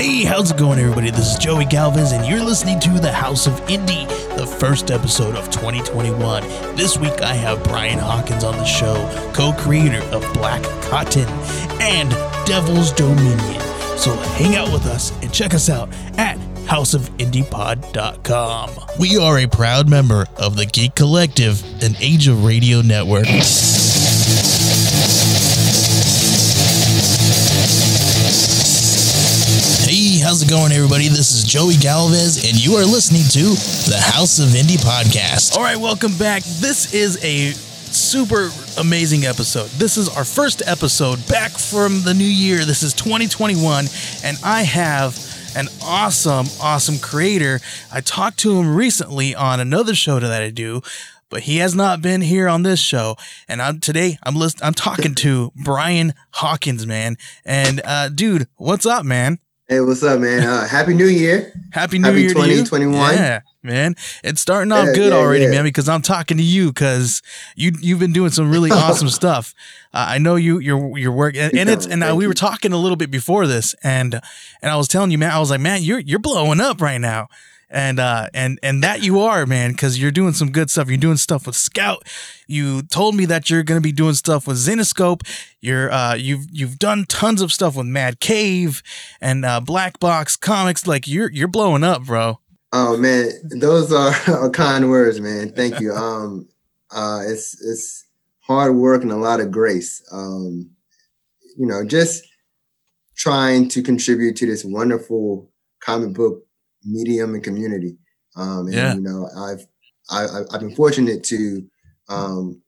Hey, how's it going, everybody? This is Joey Galvez, and you're listening to The House of Indie, the first episode of 2021. This week, I have Brian Hawkins on the show, co creator of Black Cotton and Devil's Dominion. So hang out with us and check us out at houseofindiepod.com. We are a proud member of the Geek Collective, an Age of Radio network. Going, everybody? This is Joey Galvez, and you are listening to the House of Indie podcast. All right, welcome back. This is a super amazing episode. This is our first episode back from the new year. This is 2021, and I have an awesome, awesome creator. I talked to him recently on another show that I do but he has not been here on this show. And I'm today I'm list I'm talking to Brian Hawkins, man. And uh dude, what's up, man? Hey, what's up, man? Uh, Happy New Year. Happy New Happy Year 2021. Yeah, man. It's starting off Yeah, good yeah, already, yeah. man, because I'm talking to you because you you've been doing some really awesome stuff. Uh, I know you your your work and, and it's and uh, we were talking a little bit before this and and I was telling you, man, I was like, man, you're you're blowing up right now. And uh and and that you are, man, because you're doing some good stuff. You're doing stuff with Scout. You told me that you're gonna be doing stuff with Zenescope. You're uh you've you've done tons of stuff with Mad Cave and uh Black Box Comics. Like you're you're blowing up, bro. Oh man, those are kind words, man. Thank you. Um, uh, it's it's hard work and a lot of grace. Um, you know, just trying to contribute to this wonderful comic book medium and community. Um, and Yeah. you know, I've I, I've been fortunate to, um,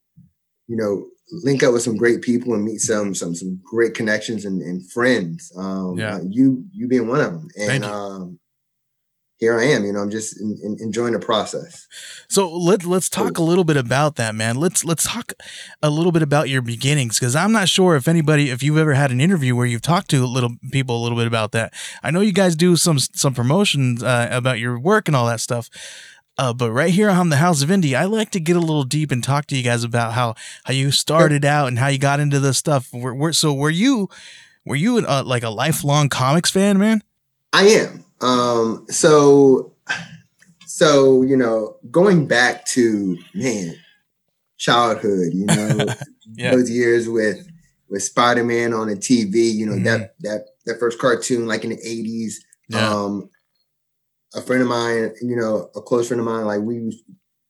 you know, link up with some great people and meet some some some great connections and, and friends. Um, Yeah. uh, you you being one of them, and um, here I am. You know, I'm just in, in, enjoying the process. So let's let's talk a little bit about that, man. Let's let's talk a little bit about your beginnings because I'm not sure if anybody if you've ever had an interview where you've talked to little people a little bit about that. I know you guys do some some promotions uh, about your work and all that stuff. Uh, but right here on the House of Indie, I like to get a little deep and talk to you guys about how how you started out and how you got into this stuff. Were, were, so were you were you uh, like a lifelong comics fan, man? I am. Um, so, so you know, going back to man, childhood. You know, Yeah. those years with with Spider Man on the TV. You know Mhm. that that that first cartoon, like in the eighties. Yeah. Um, a friend of mine, you know, a close friend of mine, like we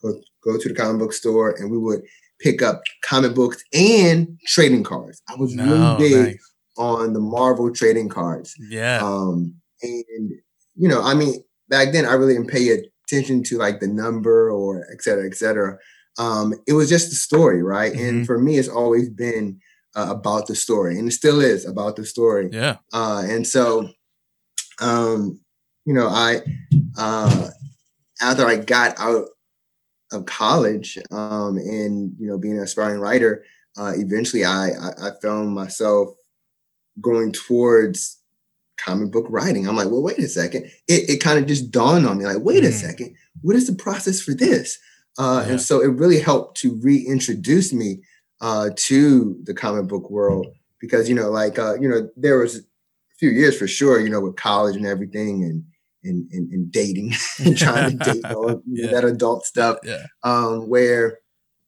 go, go to the comic book store and we would pick up comic books and trading cards. I was No, really big nice. on the Marvel trading cards. Yeah. Um, and you know, I mean, back then I really didn't pay attention to like the number or et cetera, et cetera. Um, it was just the story, right? Mhm. And for me, it's always been uh, about the story, and it still is about the story. yeah. Uh, and so, um, you know, I uh, after I got out of college um, and you know being an aspiring writer, uh, eventually I, I I found myself going towards comic book writing. I'm like, well, wait a second. It, it kind of just dawned on me, like, wait a Mhm. second, what is the process for this? Uh, Yeah. And so it really helped to reintroduce me uh, to the comic book world because you know, like uh, you know, there was a few years for sure, you know, with college and everything, and and and, and dating and trying to date all Yeah. that adult stuff, Yeah. um, where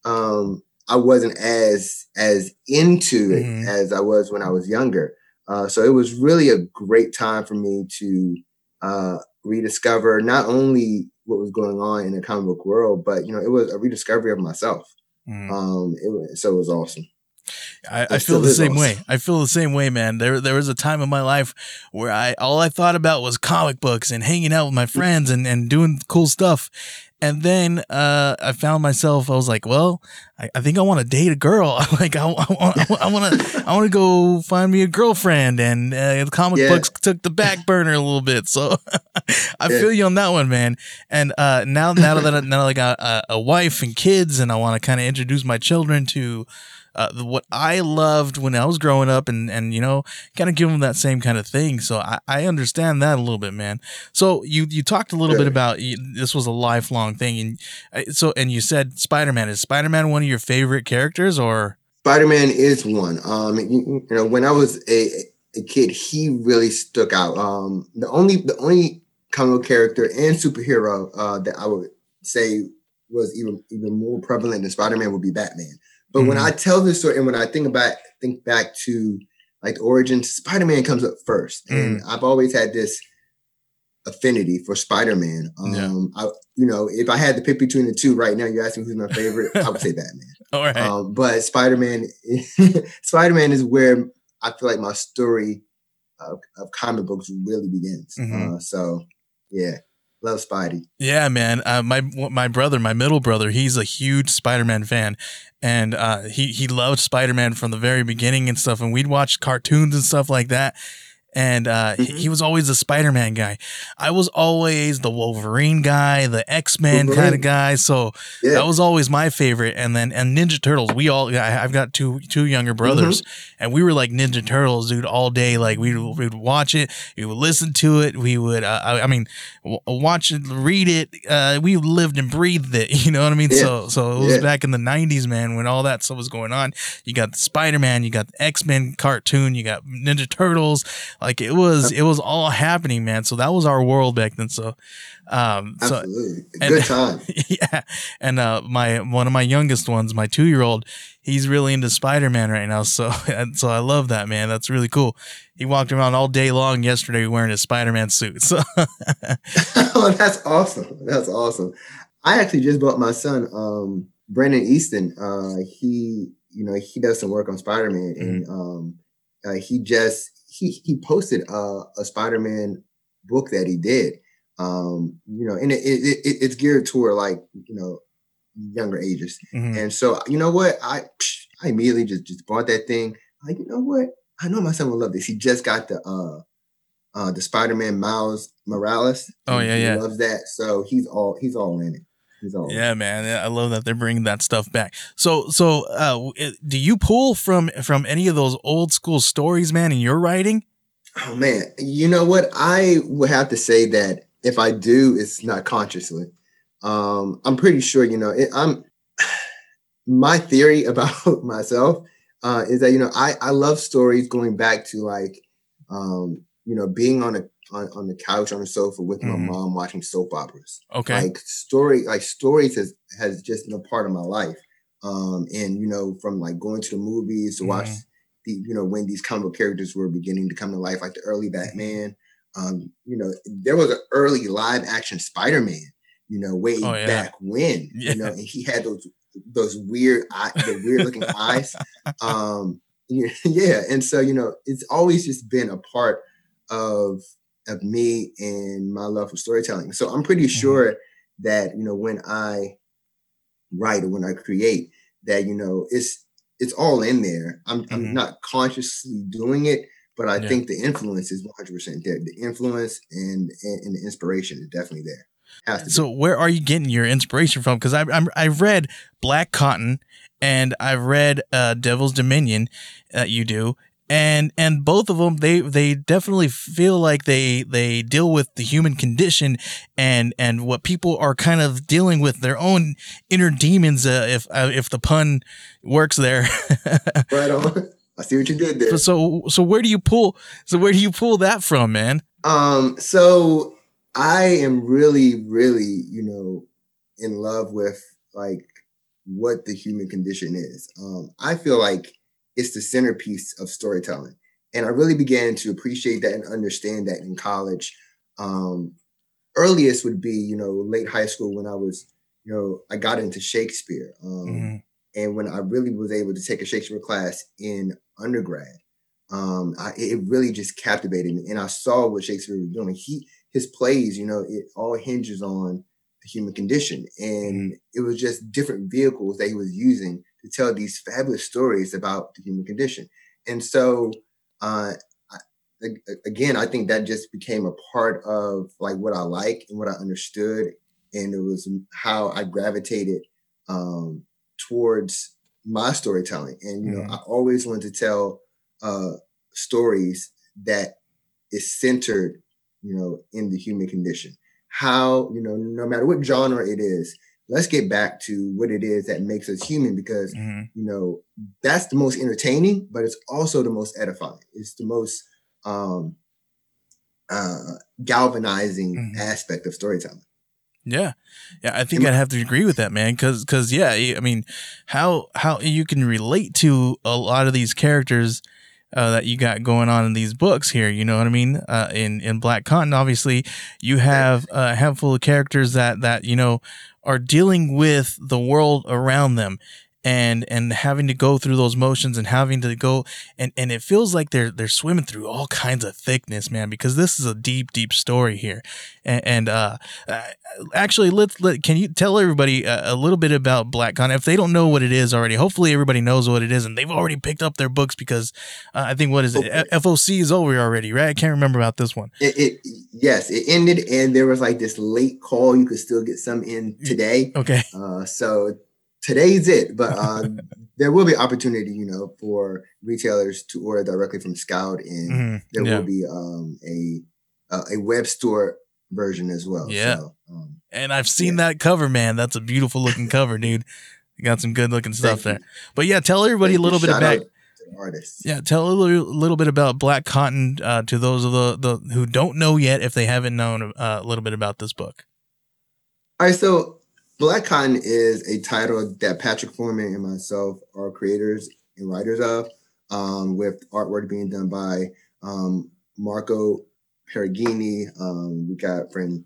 um, I wasn't as as into it Mhm. as I was when I was younger. Uh, so it was really a great time for me to uh, rediscover not only what was going on in the comic book world, but you know, it was a rediscovery of myself. Mm. Um, it was, so it was awesome. I, I feel the same awesome. way. I feel the same way, man. There there was a time in my life where I all I thought about was comic books and hanging out with my friends and, and doing cool stuff. And then uh, I found myself. I was like, "Well, I, I think I want to date a girl. like, I, I want, to, I want to go find me a girlfriend." And uh, comic yeah. books took the back burner a little bit. So I yeah. feel you on that one, man. And uh, now, now that I, now that I got a, a wife and kids, and I want to kind of introduce my children to uh, what I loved when I was growing up and, and, you know, kind of give them that same kind of thing. So I, I understand that a little bit, man. So you, you talked a little bit about this was a lifelong thing. And uh, so, and you said Spider-Man is Spider-Man one of your favorite characters or? Spider-Man is one. Um, you, you know, when I was a, a kid, he really stuck out. Um, the only, the only comic book character and superhero, uh, that I would say was even, even more prevalent than Spider-Man would be Batman. But mm-hmm. when I tell this story and when I think about think back to like the origin, Spider-Man comes up first. Mm. And I've always had this affinity for Spider-Man. Um, yeah. I, you know, if I had to pick between the two right now, you ask me who's my favorite, I would say Batman. All right. Um, but Spider-Man, Spider-Man is where I feel like my story of, of comic books really begins. Mm-hmm. Uh, so yeah. Love Spidey. Yeah, man. Uh, my my brother, my middle brother, he's a huge Spider-Man fan, and uh, he he loved Spider-Man from the very beginning and stuff. And we'd watch cartoons and stuff like that and uh, mm-hmm. he was always the Spider-Man guy. I was always the Wolverine guy, the X-Men kind of guy. So yeah. that was always my favorite. And then and Ninja Turtles. We all I've got two two younger brothers, mm-hmm. and we were like Ninja Turtles, dude, all day. Like we would watch it, we would listen to it, we would. Uh, I, I, mean, watch it, read it. Uh, we lived and breathed it. You know what I mean? Yeah. So so it was yeah. back in the '90s, man, when all that stuff was going on. You got the Spider-Man, you got the X-Men cartoon, you got Ninja Turtles like it was, it was all happening, man. So that was our world back then. So, um, Absolutely. so good and, time. Yeah, and uh, my one of my youngest ones, my two year old, he's really into Spider Man right now. So, and so I love that man. That's really cool. He walked around all day long yesterday wearing his Spider Man suit. So, oh, that's awesome. That's awesome. I actually just bought my son, um, Brandon Easton. Uh, he, you know, he does some work on Spider Man, mm-hmm. and um, uh, he just he he posted a, a Spider-Man book that he did. Um, you know, and it, it, it, it's geared toward like you know younger ages. Mm-hmm. And so you know what, I I immediately just just bought that thing. Like you know what, I know my son will love this. He just got the uh uh the Spider-Man Miles Morales. Oh yeah, he yeah, loves that. So he's all he's all in it. Yeah, man, I love that they're bringing that stuff back. So, so uh, do you pull from from any of those old school stories, man, in your writing? Oh man, you know what? I would have to say that if I do, it's not consciously. Um, I'm pretty sure, you know, it, I'm. My theory about myself uh, is that you know I I love stories going back to like um, you know being on a on, on the couch on the sofa with mm-hmm. my mom watching soap operas. Okay. Like story, like stories has has just been a part of my life. Um, and you know, from like going to the movies to mm-hmm. watch the, you know, when these comic book characters were beginning to come to life, like the early Batman. Um, you know, there was an early live action Spider-Man, you know, way oh, yeah. back when, yeah. you know, and he had those those weird eye, the weird looking eyes. Um, yeah, and so you know, it's always just been a part of of me and my love for storytelling. So I'm pretty mm-hmm. sure that, you know, when I write or when I create, that, you know, it's it's all in there. I'm, mm-hmm. I'm not consciously doing it, but I yeah. think the influence is 100% there. The influence and, and, and the inspiration is definitely there. So be. where are you getting your inspiration from? Because I I'm, I've read Black Cotton and I've read uh, Devil's Dominion that you do, and and both of them they they definitely feel like they they deal with the human condition and and what people are kind of dealing with their own inner demons uh, if uh, if the pun works there. Right on. I see what you did there. So so where do you pull so where do you pull that from man? Um so i am really really you know in love with like what the human condition is. Um i feel like it's the centerpiece of storytelling. And I really began to appreciate that and understand that in college. Um, earliest would be, you know, late high school when I was, you know, I got into Shakespeare. Um, mm-hmm. and when I really was able to take a Shakespeare class in undergrad, um, I, it really just captivated me. And I saw what Shakespeare was doing. He his plays, you know, it all hinges on the human condition, and mm-hmm. it was just different vehicles that he was using to tell these fabulous stories about the human condition. And so, uh, I, again, I think that just became a part of like what I like and what I understood, and it was how I gravitated um, towards my storytelling. And you know, mm-hmm. I always wanted to tell uh, stories that is centered, you know, in the human condition. How you know, no matter what genre it is, let's get back to what it is that makes us human because mm-hmm. you know that's the most entertaining, but it's also the most edifying. It's the most um, uh, galvanizing mm-hmm. aspect of storytelling. Yeah, yeah, I think I'd have to agree with that, man. Because, because, yeah, I mean, how how you can relate to a lot of these characters uh, that you got going on in these books here. You know what I mean? Uh, in in Black Cotton, obviously, you have a handful of characters that that you know are dealing with the world around them and and having to go through those motions and having to go and and it feels like they're they're swimming through all kinds of thickness man because this is a deep deep story here. And, and uh, uh, actually let's let can you tell everybody a, a, little bit about black con if they don't know what it is already hopefully everybody knows what it is and they've already picked up their books because uh, i think what is it? Okay. foc is over already right? I can't remember about this one. It, it, yes it ended and there was like this late call. You could still get some in mm, today. Okay. Uh, so today's it, but uh, there will be opportunity, you know, for retailers to order directly from Scout, and mm-hmm. there yeah. will be um, a a web store version as well. Yeah, so, um, and I've seen yeah. that cover, man. That's a beautiful looking cover, dude. You got some good looking stuff there. But yeah, tell everybody Thank a little bit about artists. Yeah, tell a little, little bit about Black Cotton uh, to those of the, the who don't know yet, if they haven't known uh, a little bit about this book. All right, so Black Cotton is a title that Patrick Foreman and myself are creators and writers of, um, with artwork being done by um, Marco Perugini. Um, we got friend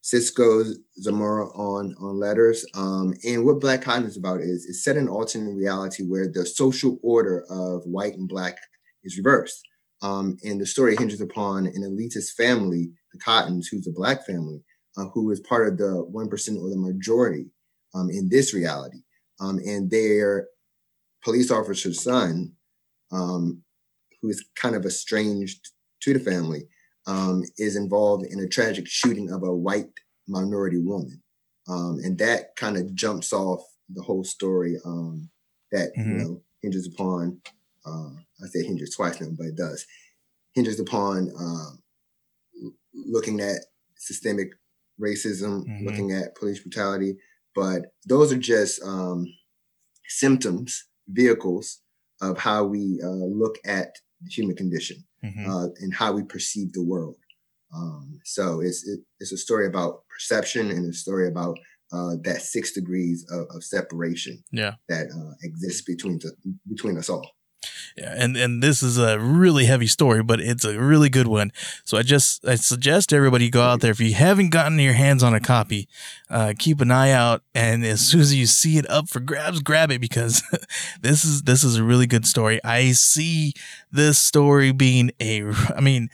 Cisco Zamora on on letters. Um, and what Black Cotton is about is it's set in alternate reality where the social order of white and black is reversed. Um, and the story hinges upon an elitist family, the Cottons, who's a black family, uh, who is part of the 1% or the majority um, in this reality. Um, and their police officer's son, um, who is kind of estranged to the family, um, is involved in a tragic shooting of a white minority woman. Um, and that kind of jumps off the whole story um, that, mm-hmm. you know, hinges upon, uh, I say hinges twice now, but it does, hinges upon looking at systemic racism, mm-hmm. looking at police brutality, but those are just um, symptoms, vehicles of how we uh, look at the human condition mm-hmm. uh, and how we perceive the world. Um, so it's it, it's a story about perception and a story about uh, that six degrees of, of separation yeah. that uh, exists between the, between us all. Yeah, and and this is a really heavy story, but it's a really good one. So I just I suggest everybody go out there if you haven't gotten your hands on a copy, uh, keep an eye out, and as soon as you see it up for grabs, grab it because this is this is a really good story. I see this story being a, I mean.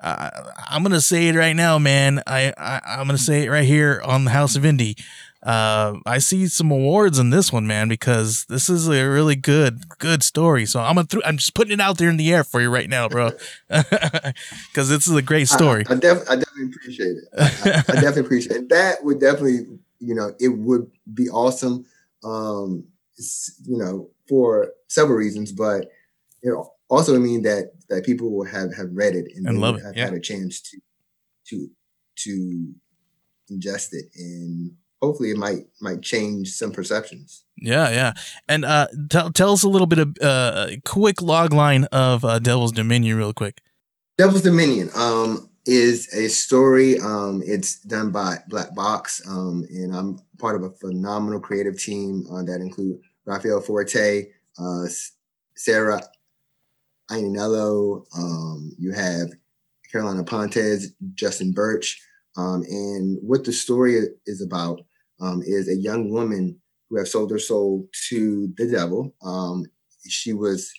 Uh, I'm gonna say it right now, man. I, I I'm gonna say it right here on the House of Indie uh, I see some awards in this one, man, because this is a really good, good story. So I'm gonna, th- I'm just putting it out there in the air for you right now, bro, because this is a great story. I, I, def- I definitely appreciate it. I, I, I, definitely appreciate it. That would definitely, you know, it would be awesome. Um, you know, for several reasons, but it also mean that that people will have have read it and, and love it. have yeah. had a chance to to to ingest it and hopefully it might might change some perceptions. Yeah, yeah. And uh, tell tell us a little bit of uh, a quick log line of uh, Devil's Dominion, real quick. Devil's Dominion um, is a story. Um, it's done by Black Box, um, and I'm part of a phenomenal creative team uh, that include Rafael Forte, uh, Sarah Ainello. Um, you have Carolina Pontes, Justin Birch. Um, and what the story is about um, is a young woman who have sold her soul to the devil. Um, she was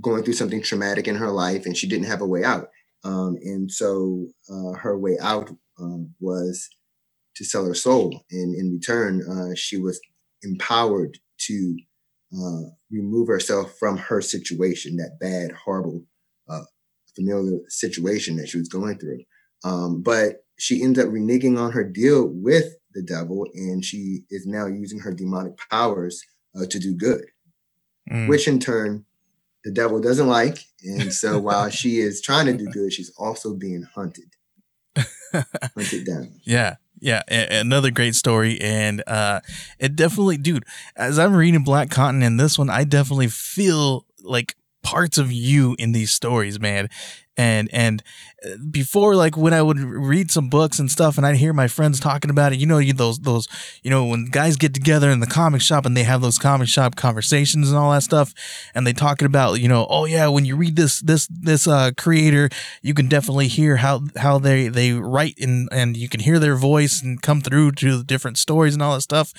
going through something traumatic in her life and she didn't have a way out. Um, and so uh, her way out um, was to sell her soul. And in return, uh, she was empowered to uh, remove herself from her situation, that bad, horrible, uh, familiar situation that she was going through. Um, but she ends up reneging on her deal with the devil, and she is now using her demonic powers uh, to do good, mm. which in turn the devil doesn't like. And so while she is trying to do good, she's also being hunted. hunted down. Yeah. Yeah, a- another great story, and uh, it definitely, dude. As I'm reading Black Cotton in this one, I definitely feel like parts of you in these stories, man and and uh, before like when I would read some books and stuff and I'd hear my friends talking about it you know you those those you know when guys get together in the comic shop and they have those comic shop conversations and all that stuff and they talking about you know oh yeah when you read this this this uh creator you can definitely hear how how they they write and and you can hear their voice and come through to the different stories and all that stuff.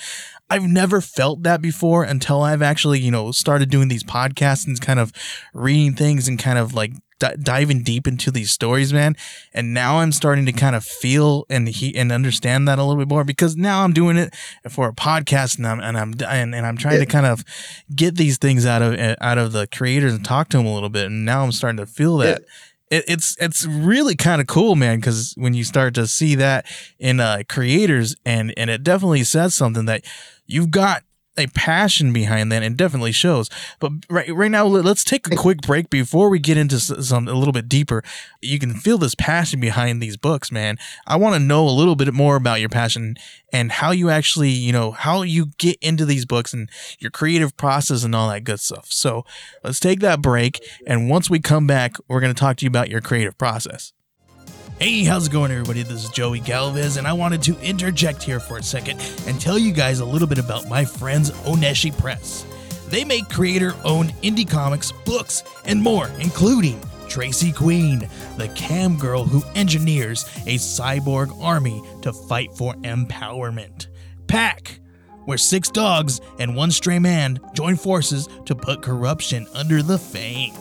I've never felt that before until I've actually, you know, started doing these podcasts and kind of reading things and kind of like d- diving deep into these stories, man. And now I'm starting to kind of feel and he and understand that a little bit more because now I'm doing it for a podcast and I'm and I'm and, and I'm trying yeah. to kind of get these things out of out of the creators and talk to them a little bit. And now I'm starting to feel that. Yeah it's it's really kind of cool, man. Because when you start to see that in uh, creators, and and it definitely says something that you've got a passion behind that and definitely shows. But right right now, let's take a quick break before we get into some a little bit deeper. You can feel this passion behind these books, man. I want to know a little bit more about your passion and how you actually, you know, how you get into these books and your creative process and all that good stuff. So let's take that break, and once we come back, we're going to talk to you about your creative process. Hey, how's it going, everybody? This is Joey Galvez, and I wanted to interject here for a second and tell you guys a little bit about my friends Oneshi Press. They make creator owned indie comics, books, and more, including Tracy Queen, the cam girl who engineers a cyborg army to fight for empowerment. Pack, where six dogs and one stray man join forces to put corruption under the fang.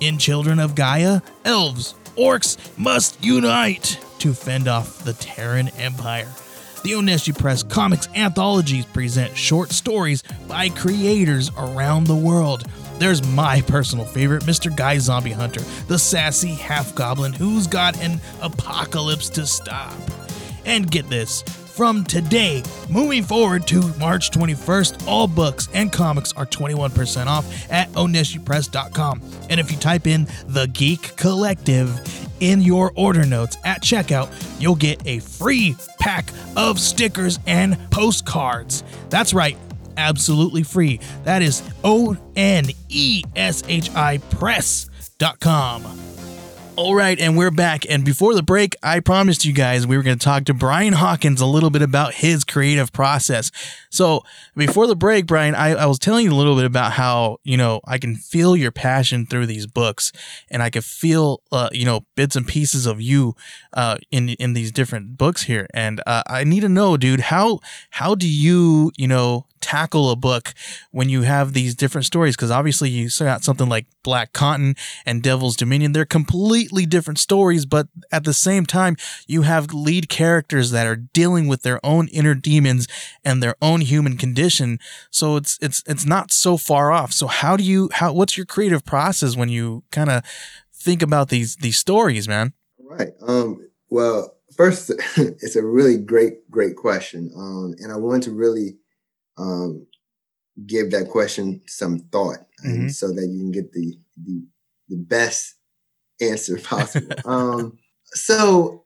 In Children of Gaia, elves, orcs must unite to fend off the Terran Empire. The Oneshi Press Comics anthologies present short stories by creators around the world. There's my personal favorite, Mr. Guy Zombie Hunter, the sassy half goblin who's got an apocalypse to stop. And get this from today, moving forward to March 21st, all books and comics are 21% off at oneshipress.com. And if you type in The Geek Collective in your order notes at checkout, you'll get a free pack of stickers and postcards. That's right, absolutely free. That is O N E S H I press.com. All right, and we're back. And before the break, I promised you guys we were going to talk to Brian Hawkins a little bit about his creative process. So before the break, Brian, I, I was telling you a little bit about how, you know, I can feel your passion through these books and I can feel, uh, you know, bits and pieces of you uh, in, in these different books here. And uh, I need to know, dude, how, how do you, you know, tackle a book when you have these different stories because obviously you got something like black cotton and devil's dominion. They're completely different stories but at the same time you have lead characters that are dealing with their own inner demons and their own human condition. So it's it's it's not so far off. So how do you how what's your creative process when you kind of think about these these stories man? Right um well first it's a really great great question um and i want to really um, give that question some thought mm-hmm. so that you can get the, the, the best answer possible. um, so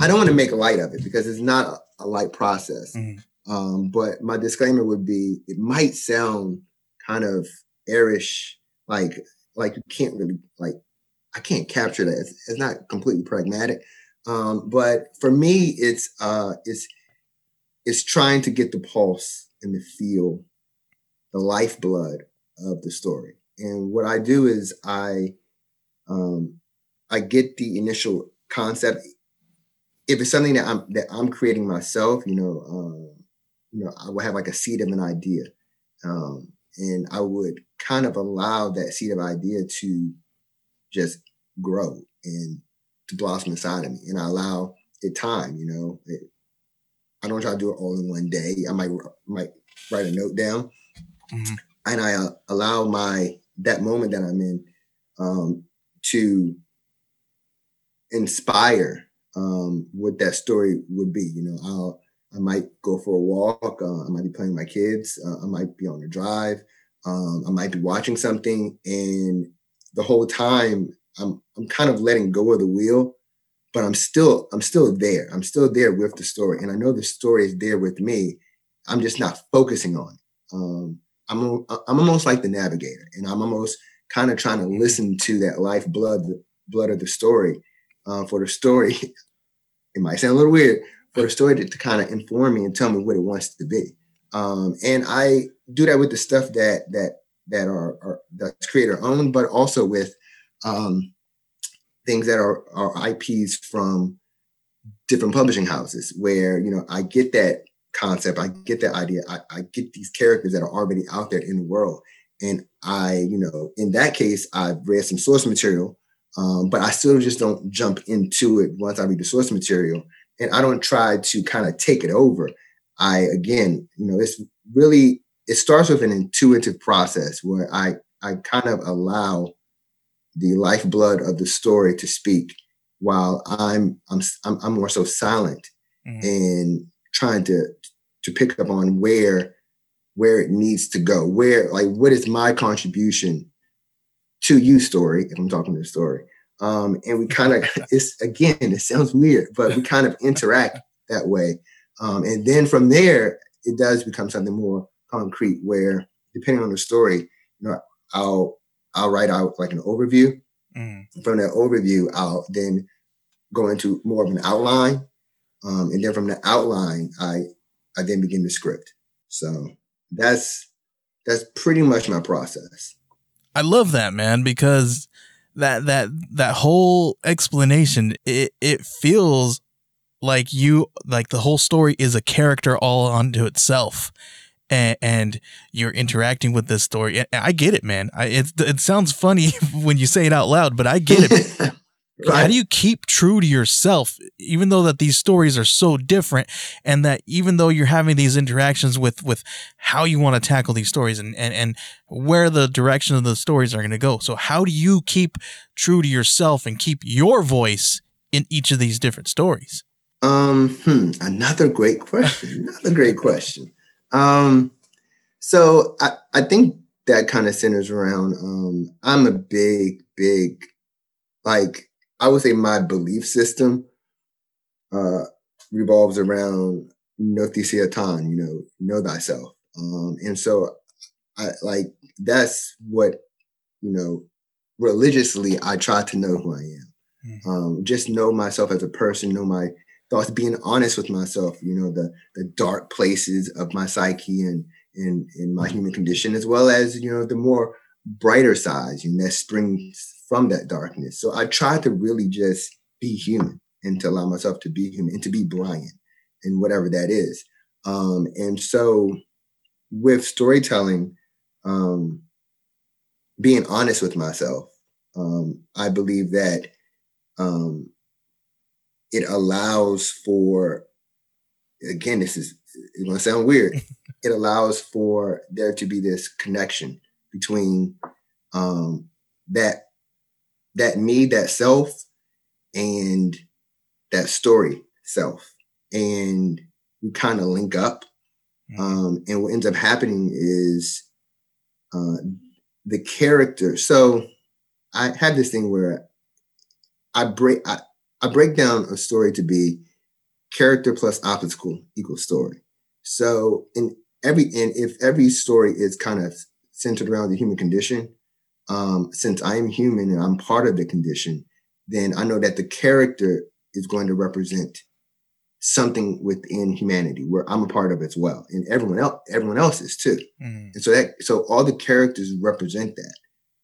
I don't want to make light of it because it's not a, light process. Mm-hmm. Um, but my disclaimer would be it might sound kind of airish, like like you can't really like I can't capture that. It's, it's not completely pragmatic. Um, but for me, it's uh, it's it's trying to get the pulse and the feel, the lifeblood of the story. And what I do is I um, I get the initial concept. If it's something that I'm that I'm creating myself, you know, um, you know, I would have like a seed of an idea. Um, and I would kind of allow that seed of idea to just grow and to blossom inside of me. And I allow it time, you know. It, I don't try to do it all in one day. I might might write a note down, mm-hmm. and I uh, allow my that moment that I'm in um, to inspire um, what that story would be. You know, I'll I might go for a walk. Uh, I might be playing with my kids. Uh, I might be on a drive. Um, I might be watching something, and the whole time I'm I'm kind of letting go of the wheel, but I'm still I'm still there. I'm still there with the story, and I know the story is there with me. I'm just not focusing on it. Um, I'm I'm almost like the navigator, and I'm almost kind of trying to listen to that life blood blood of the story uh, for the story. it might sound a little weird for the story to, to kind of inform me and tell me what it wants to be. Um, and I do that with the stuff that that that are, are that's creator owned, but also with um, things that are, are IPs from different publishing houses, where you know I get that concept, I get that idea, I, I get these characters that are already out there in the world, and I, you know, in that case, I've read some source material, um, but I still just don't jump into it once I read the source material, and I don't try to kind of take it over. I again, you know, it's really it starts with an intuitive process where I I kind of allow the lifeblood of the story to speak while I'm I'm I'm, more so silent mm-hmm. and trying to to pick up on where where it needs to go where like what is my contribution to you story if i'm talking to the story um and we kind of it's again it sounds weird but we kind of interact that way um and then from there it does become something more concrete where depending on the story you know i'll i'll write out like an overview. Mm. from that overview i'll then go into more of an outline. Um, and then from the outline i i then begin the script. So that's that's pretty much my process. I love that man because that that that whole explanation it it feels like you like the whole story is a character all unto itself and, and you're interacting with this story. I get it, man. I, it, it sounds funny when you say it out loud, but I get it. right. How do you keep true to yourself, even though that these stories are so different, and that even though you're having these interactions with with how you want to tackle these stories and and and where the direction of the stories are going to go? So how do you keep true to yourself and keep your voice in each of these different stories? Um, hmm, another great question. another great question. Um, so I, I think that kind of centers around um, I'm a big, big, like I would say my belief system uh, revolves around know thyseton, you know, know thyself. Um, and so I like that's what, you know, religiously I try to know who I am. Mm-hmm. Um, just know myself as a person, know my thoughts, being honest with myself, you know, the the dark places of my psyche and in in my human condition, as well as you know the more brighter sides, and that springs from that darkness. So I try to really just be human and to allow myself to be human and to be Brian and whatever that is. Um, and so with storytelling, um, being honest with myself, um, I believe that um, it allows for again this is it's going to sound weird. It allows for there to be this connection between um, that that me that self and that story self. And we kind of link up. Mm-hmm. um, and what ends up happening is uh, the character so i have this thing where i break I, I break down a story to be character plus obstacle equals story. So in every and if every story is kind of centered around the human condition, um, since I am human and I'm part of the condition, then I know that the character is going to represent something within humanity where I'm a part of as well, and everyone else, everyone else is too. Mm. And so that so all the characters represent that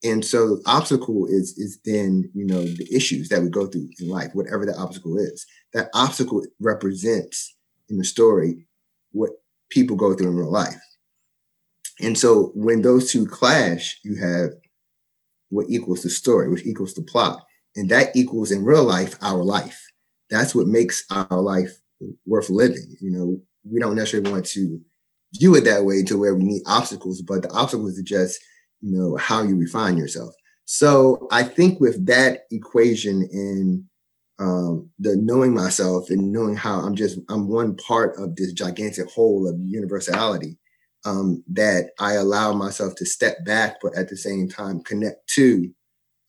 and so obstacle is is then you know the issues that we go through in life whatever that obstacle is that obstacle represents in the story what people go through in real life. And so when those two clash, you have what equals the story, which equals the plot. And that equals in real life our life. That's what makes our life worth living. You know, we don't necessarily want to view it that way to where we need obstacles, but the obstacles are just, you know, how you refine yourself. So I think with that equation and um, the knowing myself and knowing how I'm just I'm one part of this gigantic whole of universality um, that I allow myself to step back, but at the same time connect to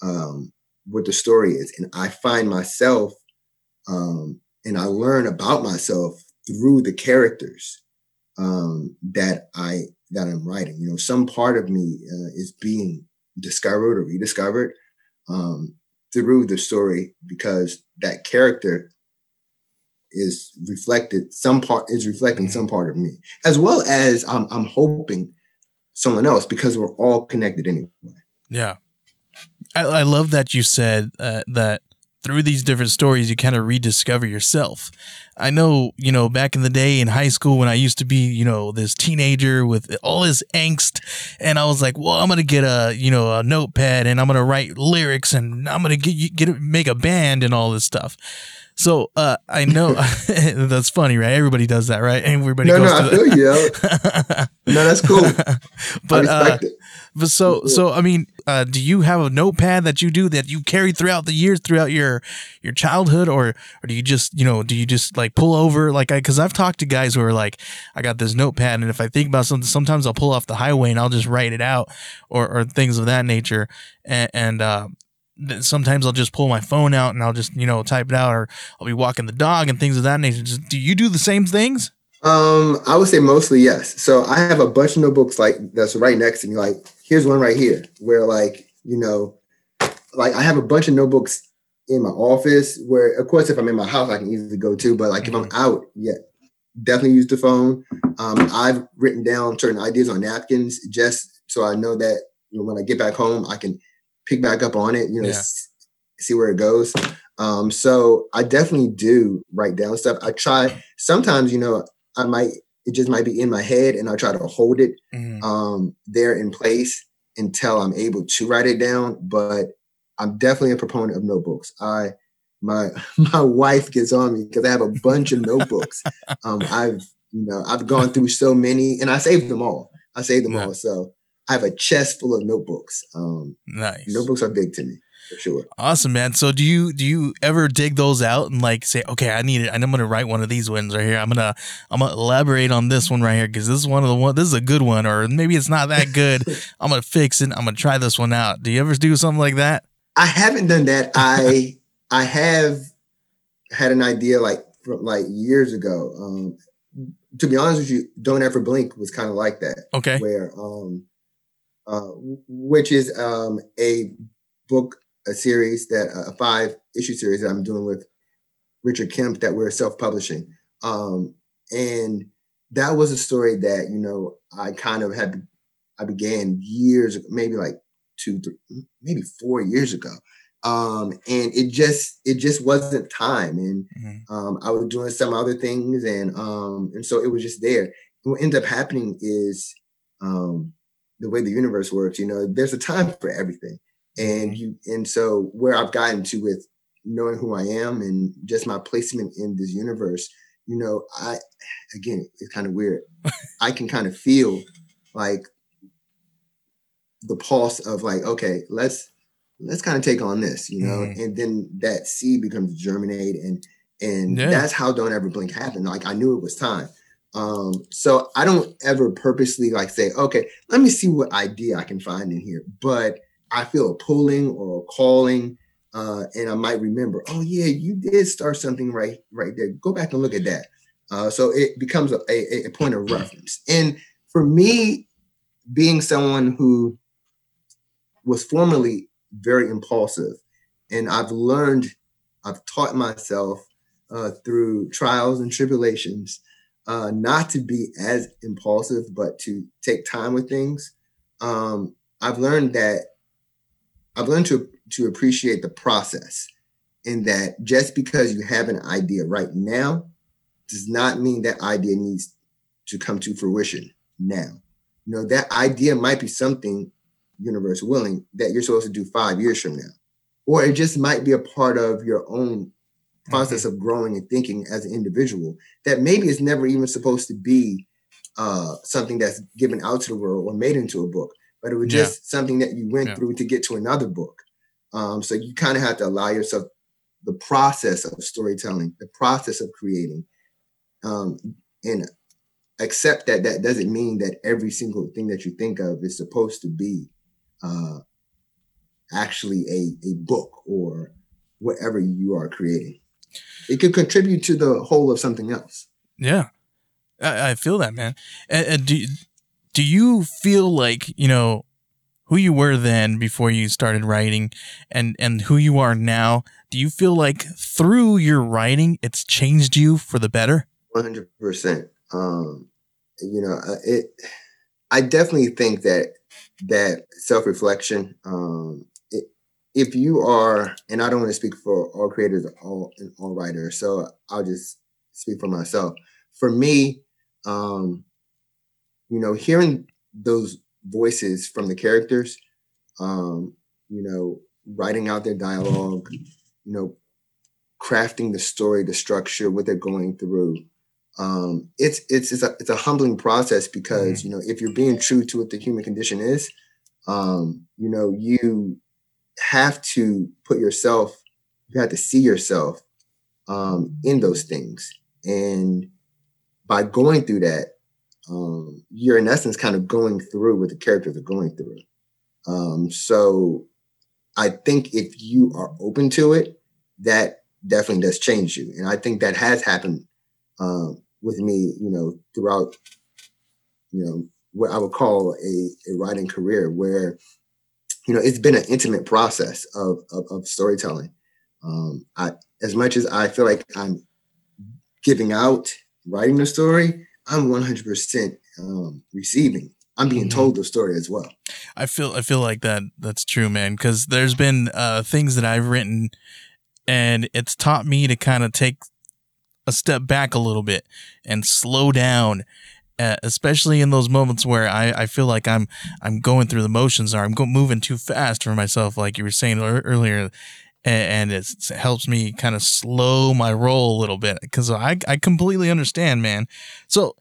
um, what the story is, and I find myself um, and I learn about myself through the characters um, that I that I'm writing. You know, some part of me uh, is being discovered or rediscovered um, through the story because that character is reflected some part is reflecting some part of me as well as I'm, I'm hoping someone else because we're all connected anyway. Yeah. I, I love that you said uh, that through these different stories, you kind of rediscover yourself. I know, you know, back in the day in high school when I used to be, you know, this teenager with all his angst, and I was like, well, I'm gonna get a, you know, a notepad and I'm gonna write lyrics and I'm gonna get get make a band and all this stuff. So uh, I know that's funny, right? Everybody does that, right? Everybody no, goes no, to I feel you. no, that's cool. but uh, but so so I mean, uh, do you have a notepad that you do that you carry throughout the years, throughout your your childhood, or or do you just you know do you just like pull over like I because I've talked to guys who are like I got this notepad and if I think about something, sometimes I'll pull off the highway and I'll just write it out or or things of that nature, and, and uh, sometimes I'll just pull my phone out and I'll just you know type it out, or I'll be walking the dog and things of that nature. Just, do you do the same things? Um, I would say mostly yes. So I have a bunch of notebooks like that's right next to me. Like here's one right here where like you know, like I have a bunch of notebooks in my office where, of course, if I'm in my house, I can easily go to. But like if I'm mm-hmm. out, yeah, definitely use the phone. Um, I've written down certain ideas on napkins just so I know that you know, when I get back home, I can pick back up on it. You know, yeah. s- see where it goes. Um, so I definitely do write down stuff. I try sometimes, you know, I might it just might be in my head and I try to hold it mm-hmm. um, there in place until I'm able to write it down. But I'm definitely a proponent of notebooks. I my my wife gets on me because I have a bunch of notebooks. Um, I've you know I've gone through so many and I saved them all. I saved them yeah. all. So I have a chest full of notebooks. Um, nice. Notebooks are big to me for sure. Awesome, man. So do you do you ever dig those out and like say, okay, I need it. I'm gonna write one of these ones right here. I'm gonna I'm gonna elaborate on this one right here because this is one of the one. This is a good one, or maybe it's not that good. I'm gonna fix it. I'm gonna try this one out. Do you ever do something like that? I haven't done that. I I have had an idea like from like years ago. Um, to be honest with you, Don't Ever Blink was kind of like that. Okay. Where um, uh, which is um a book a series that a five issue series that I'm doing with Richard Kemp that we're self publishing. Um, and that was a story that you know I kind of had I began years maybe like two three, maybe four years ago. Um, and it just it just wasn't time and mm-hmm. um, I was doing some other things and um, and so it was just there. And what ended up happening is um, the way the universe works. You know, there's a time for everything and you and so where i've gotten to with knowing who i am and just my placement in this universe you know i again it's kind of weird. I can kind of feel like the pulse of like okay let's let's kind of take on this you know? Mm. and then that seed becomes germinate and and yeah. that's how don't ever blink happened. Like i knew it was time. Um so i don't ever purposely like say okay let me see what idea i can find in here. But I feel a pulling or a calling, uh, and I might remember, oh yeah, you did start something right right there. Go back and look at that. Uh, so it becomes a, a, a point of reference. And for me, being someone who was formerly very impulsive, and I've learned, I've taught myself uh, through trials and tribulations uh, not to be as impulsive, but to take time with things. Um, I've learned that I've learned to to appreciate the process in that just because you have an idea right now does not mean that idea needs to come to fruition now. You know, that idea might be something, universe willing, that you're supposed to do five years from now. Or it just might be a part of your own process mm-hmm. of growing and thinking as an individual that maybe is never even supposed to be uh, something that's given out to the world or made into a book, but it was just yeah. something that you went yeah. through to get to another book. Um, so you kind of have to allow yourself the process of storytelling, the process of creating, um, and accept that that doesn't mean that every single thing that you think of is supposed to be uh, actually a, a book or whatever you are creating. It could contribute to the whole of something else. Yeah, I, I feel that, man. And, and do do you feel like you know who you were then before you started writing, and and who you are now? Do you feel like through your writing, it's changed you for the better? One hundred percent. Um, you know, it. I definitely think that that self reflection. Um, if you are, and I don't want to speak for all creators, all and all writers, so I'll just speak for myself. For me, um, you know, hearing those voices from the characters, um, you know, writing out their dialogue, you know, crafting the story, the structure, what they're going through. Um, it's it's it's a it's a humbling process because mm-hmm. you know if you're being true to what the human condition is, um, you know you have to put yourself, you have to see yourself um, in those things. And by going through that, um, you're in essence kind of going through what the characters are going through. Um, so I think if you are open to it, that definitely does change you. And I think that has happened um, with me, you know, throughout, you know, what I would call a, a writing career where you know, it's been an intimate process of of, of storytelling. Um, I, as much as I feel like I'm giving out, writing the story, I'm 100% um, receiving. I'm being mm-hmm. told the story as well. I feel I feel like that that's true, man. Because there's been uh, things that I've written, and it's taught me to kind of take a step back a little bit and slow down uh, especially in those moments where I, I feel like I'm I'm going through the motions or I'm go- moving too fast for myself, like you were saying earlier, and, it helps me kind of slow my roll a little bit because I I completely understand, man. So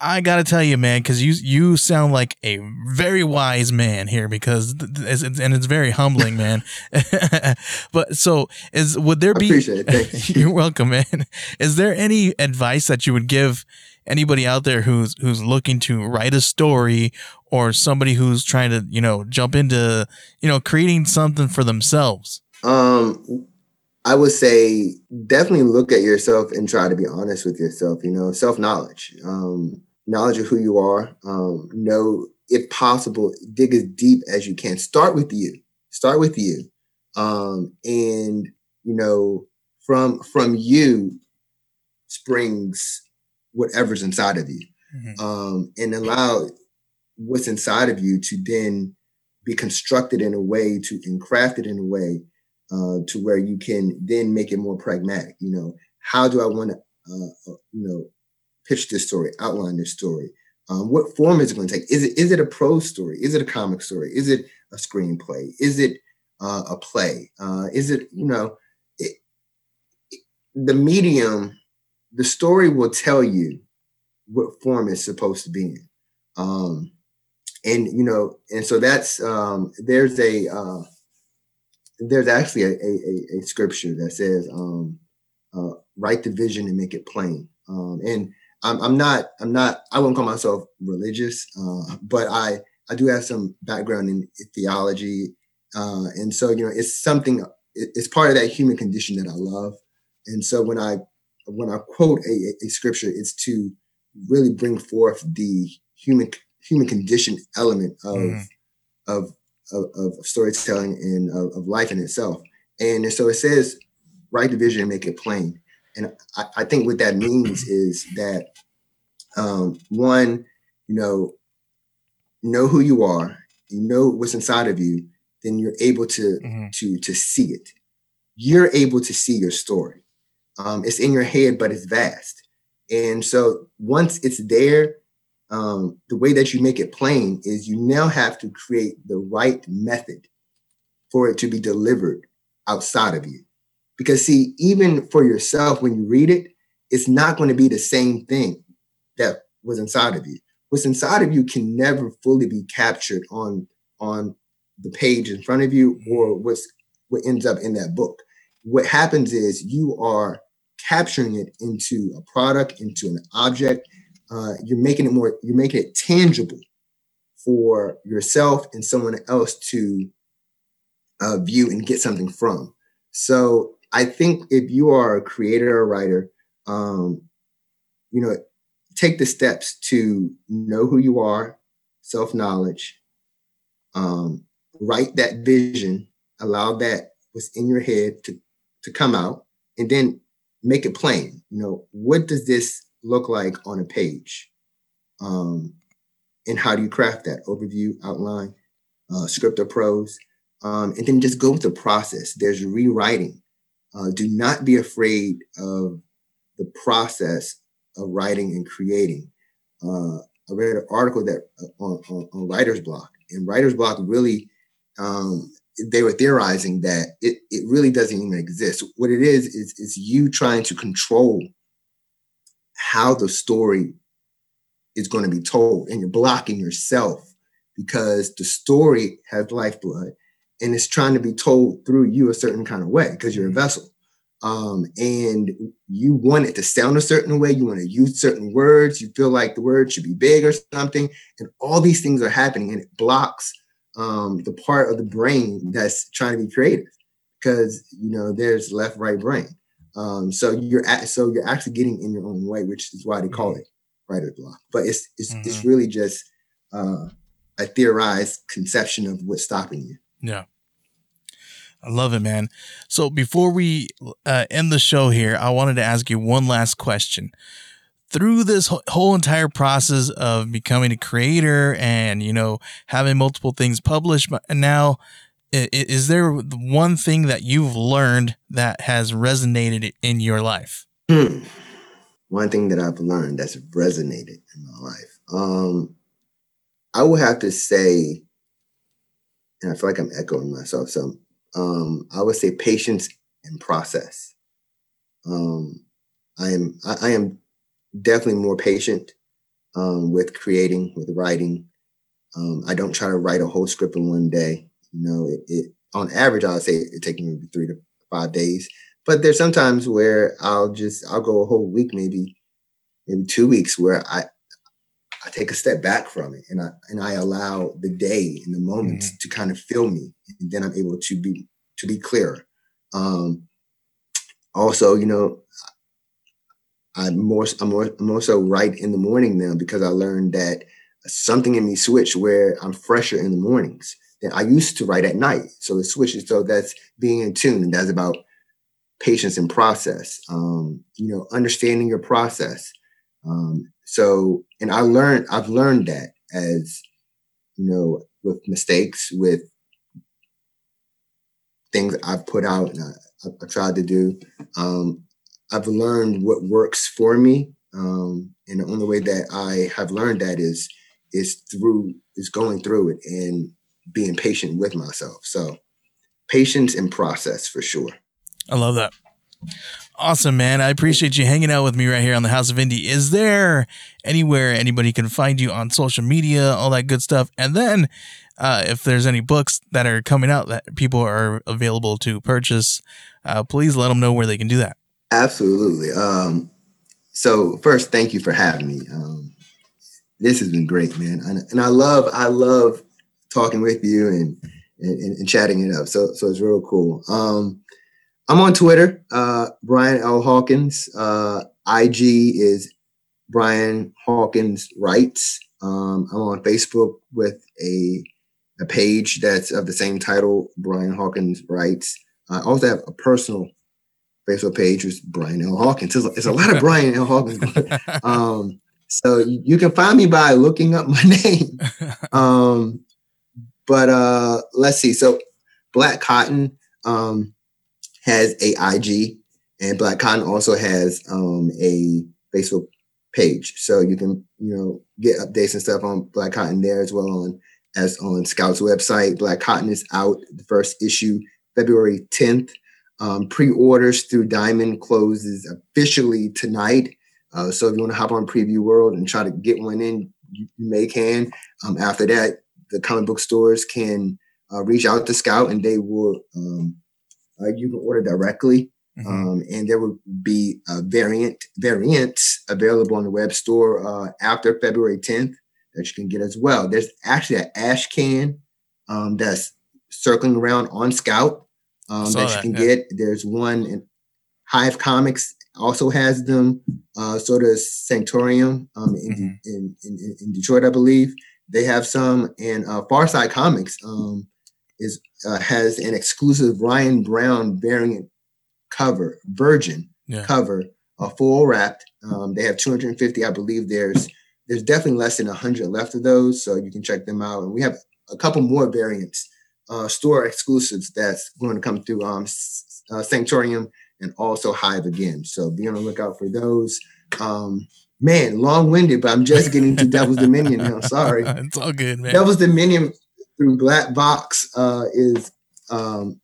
I gotta tell you, man, because you you sound like a very wise man here, because and it's very humbling, man. but so is would there be? you're welcome, man. Is there any advice that you would give anybody out there who's who's looking to write a story or somebody who's trying to you know jump into you know creating something for themselves um i would say definitely look at yourself and try to be honest with yourself you know self knowledge um knowledge of who you are um know if possible dig as deep as you can start with you start with you um and you know from from you springs whatever's inside of you mm-hmm. um, and allow what's inside of you to then be constructed in a way to and crafted in a way uh, to where you can then make it more pragmatic you know how do i want to uh, uh, you know pitch this story outline this story? Um, what form is it going to take? Is it is it a prose story? Is it a comic story? Is it a screenplay? Is it uh, a play? Uh, is it you know it, it, the medium the story will tell you what form it's supposed to be in. Um, and you know, and so that's um, there's a uh, there's actually a, a, a scripture that says, um, uh, "Write the vision and make it plain." Um, and I'm, I'm not I'm not I wouldn't call myself religious, uh, but I I do have some background in theology, uh, and so you know it's something it's part of that human condition that I love. And so when I when I quote a, a scripture, it's to really bring forth the human human condition element of mm. of, of, of storytelling and of, of, life in itself. And so it says, write the vision and make it plain. And I, I think what that means is that um, one, you know, know who you are, you know what's inside of you, then you're able to mm-hmm. to to see it. You're able to see your story. Um, it's in your head, but it's vast. And so once it's there, um, the way that you make it plain is you now have to create the right method for it to be delivered outside of you. Because, see, even for yourself, when you read it, it's not going to be the same thing that was inside of you. What's inside of you can never fully be captured on, on the page in front of you or what's what ends up in that book. What happens is you are capturing it into a product, into an object. Uh, you're making it more, you're making it tangible for yourself and someone else to uh, view and get something from. So I think if you are a creator or writer, um, you know, take the steps to know who you are, self knowledge, um, write that vision, allow that what's in your head to to come out, and then make it plain. You know, what does this look like on a page? Um, and how do you craft that overview, outline, uh, script or prose? Um, and then just go with the process. There's rewriting. Uh, do not be afraid of the process of writing and creating. Uh, I read an article that uh, on, on, on, Writer's Block, and Writer's Block really um, they were theorizing that it, it really doesn't even exist. What it is is is you trying to control how the story is going to be told, and you're blocking yourself because the story has lifeblood and it's trying to be told through you a certain kind of way because you're a mm-hmm. vessel. Um, and you want it to sound a certain way, you want to use certain words, you feel like the word should be big or something, and all these things are happening, and it blocks um, the part of the brain that's trying to be creative because you know there's left right brain. Um, so you're at, so you're actually getting in your own way, which is why they call it writer's block. But it's it's mm-hmm. it's really just uh, a theorized conception of what's stopping you. Yeah. I love it, man. So before we uh, end the show here, I wanted to ask you one last question through this whole entire process of becoming a creator and you know having multiple things published and now is there one thing that you've learned that has resonated in your life hmm. one thing that i've learned that's resonated in my life um i would have to say and i feel like i'm echoing myself so um i would say patience and process um i am I, I am definitely more patient um, with creating, with writing. Um, I don't try to write a whole script in one day. You know, it, it on average, I would say it takes me three to five days. But there's sometimes where I'll just I'll go a whole week, maybe maybe two weeks, where I I take a step back from it and I and I allow the day and the moments mm-hmm. to kind of fill me, and then I'm able to be to be clearer. Um, also, you know, I'm more, I'm more, I'm more so right in the morning now because I learned that something in me switched where I'm fresher in the mornings than I used to write at night. So it switches. So that's being in tune, and that's about patience and process. Um, you know, understanding your process. Um, so, and I learned, I've learned that as you know, with mistakes, with things I've put out and I, I tried to do. Um, I've learned what works for me. Um, and the only way that I have learned that is is through is going through it and being patient with myself. So patience and process for sure. I love that. Awesome, man. I appreciate you hanging out with me right here on the House of Indie. Is there anywhere anybody can find you on social media, all that good stuff? And then uh, if there's any books that are coming out that people are available to purchase, uh, please let them know where they can do that. Absolutely. Um, so first, thank you for having me. Um, this has been great, man, and, and, I love I love talking with you and, and, and chatting it up. So so it's real cool. Um, I'm on Twitter, uh, Brian L Hawkins. Uh, IG is Brian Hawkins Writes. Um, I'm on Facebook with a a page that's of the same title, Brian Hawkins Writes. I also have a personal Facebook page was Brian L. Hawkins. It's a, it's a lot of Brian L. Hawkins. um, so you, you, can find me by looking up my name. Um, but uh, let's see. So Black Cotton um, has a IG, and Black Cotton also has um, a Facebook page. So you can, you know, get updates and stuff on Black Cotton there as well on as on Scout's website. Black Cotton is out, the first issue, February 10th. Um, pre-orders through Diamond closes officially tonight. Uh, so if you want to hop on Preview World and try to get one in, you, may can. Um, after that, the comic book stores can uh, reach out to Scout and they will um, uh, you can order directly. Mm-hmm. Um, and there will be a variant variants available on the web store uh, after February 10th that you can get as well. There's actually an ash can um, that's circling around on Scout um, that, that, you can yeah. get. There's one in Hive Comics also has them. Uh, so does Sanctorium um, in, mm-hmm. in, in, in, Detroit, I believe. They have some, and uh, Farside Comics um, is uh, has an exclusive Ryan Brown variant cover, Virgin yeah. cover, a full wrapped. Um, they have 250, I believe. There's there's definitely less than 100 left of those, so you can check them out. And we have a couple more variants, uh, store exclusives that's going to come through um, uh, Sanctorium and also Hive again. So be on the lookout for those. Um, man, long winded, but I'm just getting to Devil's Dominion now. Sorry, it's all good, man. Devil's Dominion through Black Box uh, is um,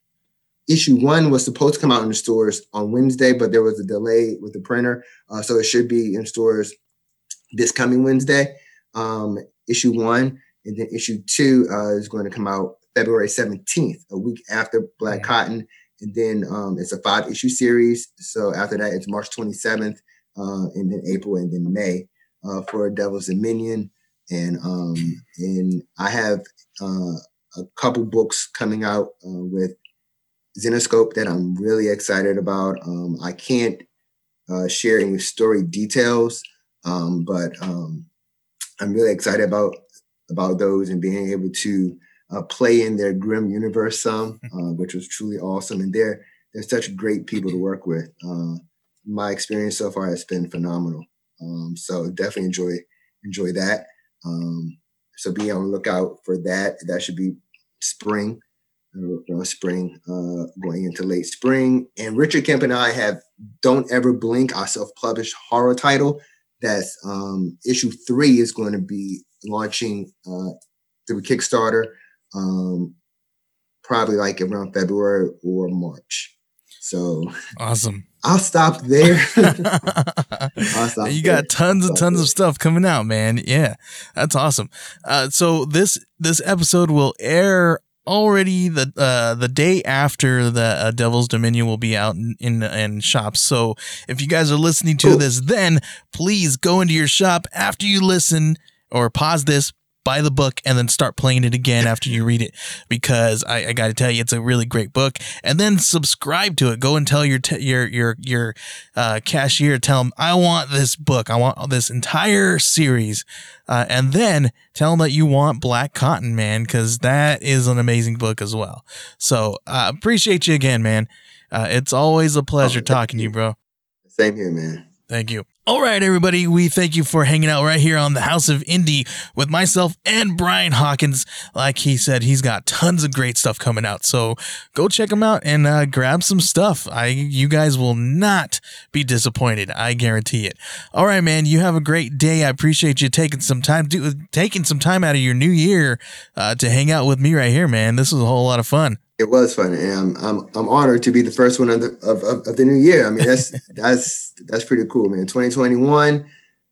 issue one was supposed to come out in the stores on Wednesday, but there was a delay with the printer, uh, so it should be in stores this coming Wednesday. Um, issue one, and then issue two uh, is going to come out February 17th, a week after Black mm-hmm. Cotton. And then um, it's a five issue series. So after that, it's March 27th, uh, and then April, and then May uh, for Devil's Dominion. And um, and I have uh, a couple books coming out uh, with Zenescope that I'm really excited about. Um, I can't uh, share any story details, um, but um, I'm really excited about about those and being able to uh, play in their Grimm universe some, uh, which was truly awesome. And they're they're such great people to work with. Uh, my experience so far has been phenomenal. Um, so definitely enjoy enjoy that. Um, so be on the lookout for that. That should be spring, uh, spring, uh, going into late spring. And Richard Kemp and I have Don't Ever Blink, our self-published horror title. That's um, issue three is going to be launching uh, through Kickstarter, um, probably like around February or March. So awesome. I'll stop there. I'll stop you got tons and tons there. of stuff coming out, man. Yeah, that's awesome. Uh, so this this episode will air already the uh, the day after the uh, Devil's Dominion will be out in, in, in shops. So if you guys are listening to this, then please go into your shop after you listen or pause this, buy the book and then start playing it again after you read it. Because I, I got to tell you it's a really great book. And then subscribe to it. Go and tell your te- your your your uh, cashier tell them I want this book. I want this entire series. Uh, and then tell them that you want Black Cotton Man because that is an amazing book as well. So uh, appreciate you again man. Uh, it's always a pleasure oh, talking to you. bro. Same here man. Thank you all right, everybody, we thank you for hanging out right here on the House of Indie with myself and Brian Hawkins. Like he said, he's got tons of great stuff coming out. So go check him out and uh, grab some stuff. I, you guys will not be disappointed. I guarantee it. All right, man, you have a great day. I appreciate you taking some time, do, taking some time out of your new year uh, to hang out with me right here, man. This was a whole lot of fun. It was fun, and I'm I'm, I'm honored to be the first one of the of, of, of the new year. I mean, that's that's that's pretty cool, man. 2021.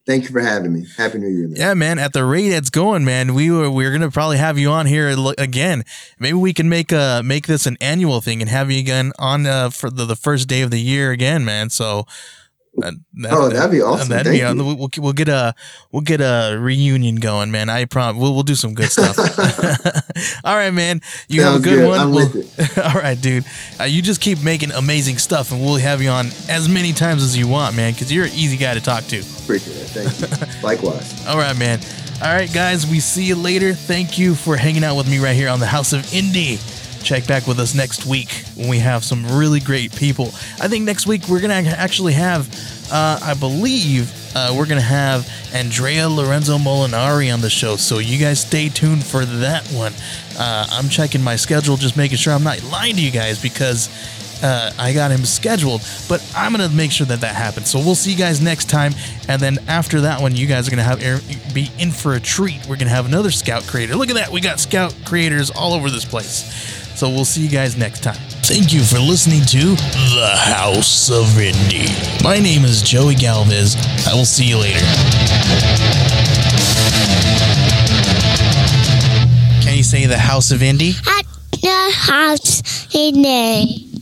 Thank you for having me. Happy New Year, man. Yeah, man. At the rate it's going, man, we were we are gonna probably have you on here again. Maybe we can make uh make this an annual thing and have you again on uh, for the, the first day of the year again, man. So that, oh, that'd be awesome. That'd Thank be, you. We'll, we'll get a we'll get a reunion going, man. I promise. We'll, we'll do some good stuff. all right, man. You Sounds have a good, good. one. We'll, all right, dude. Uh, you just keep making amazing stuff, and we'll have you on as many times as you want, man. Because you're an easy guy to talk to. Appreciate it. Thank you. Likewise. All right, man. All right, guys. We see you later. Thank you for hanging out with me right here on the House of Indie check back with us next week when we have some really great people. I think next week we're going to actually have, uh, I believe, uh, we're going to have Andrea Lorenzo Molinari on the show. So you guys stay tuned for that one. Uh, I'm checking my schedule, just making sure I'm not lying to you guys because uh, I got him scheduled, but I'm gonna make sure that that happens. So we'll see you guys next time, and then after that one, you guys are gonna have be in for a treat. We're gonna have another Scout creator. Look at that, we got Scout creators all over this place. So we'll see you guys next time. Thank you for listening to The House of Indie. My name is Joey Galvez. I will see you later. Can you say The House of Indie? At the house in there.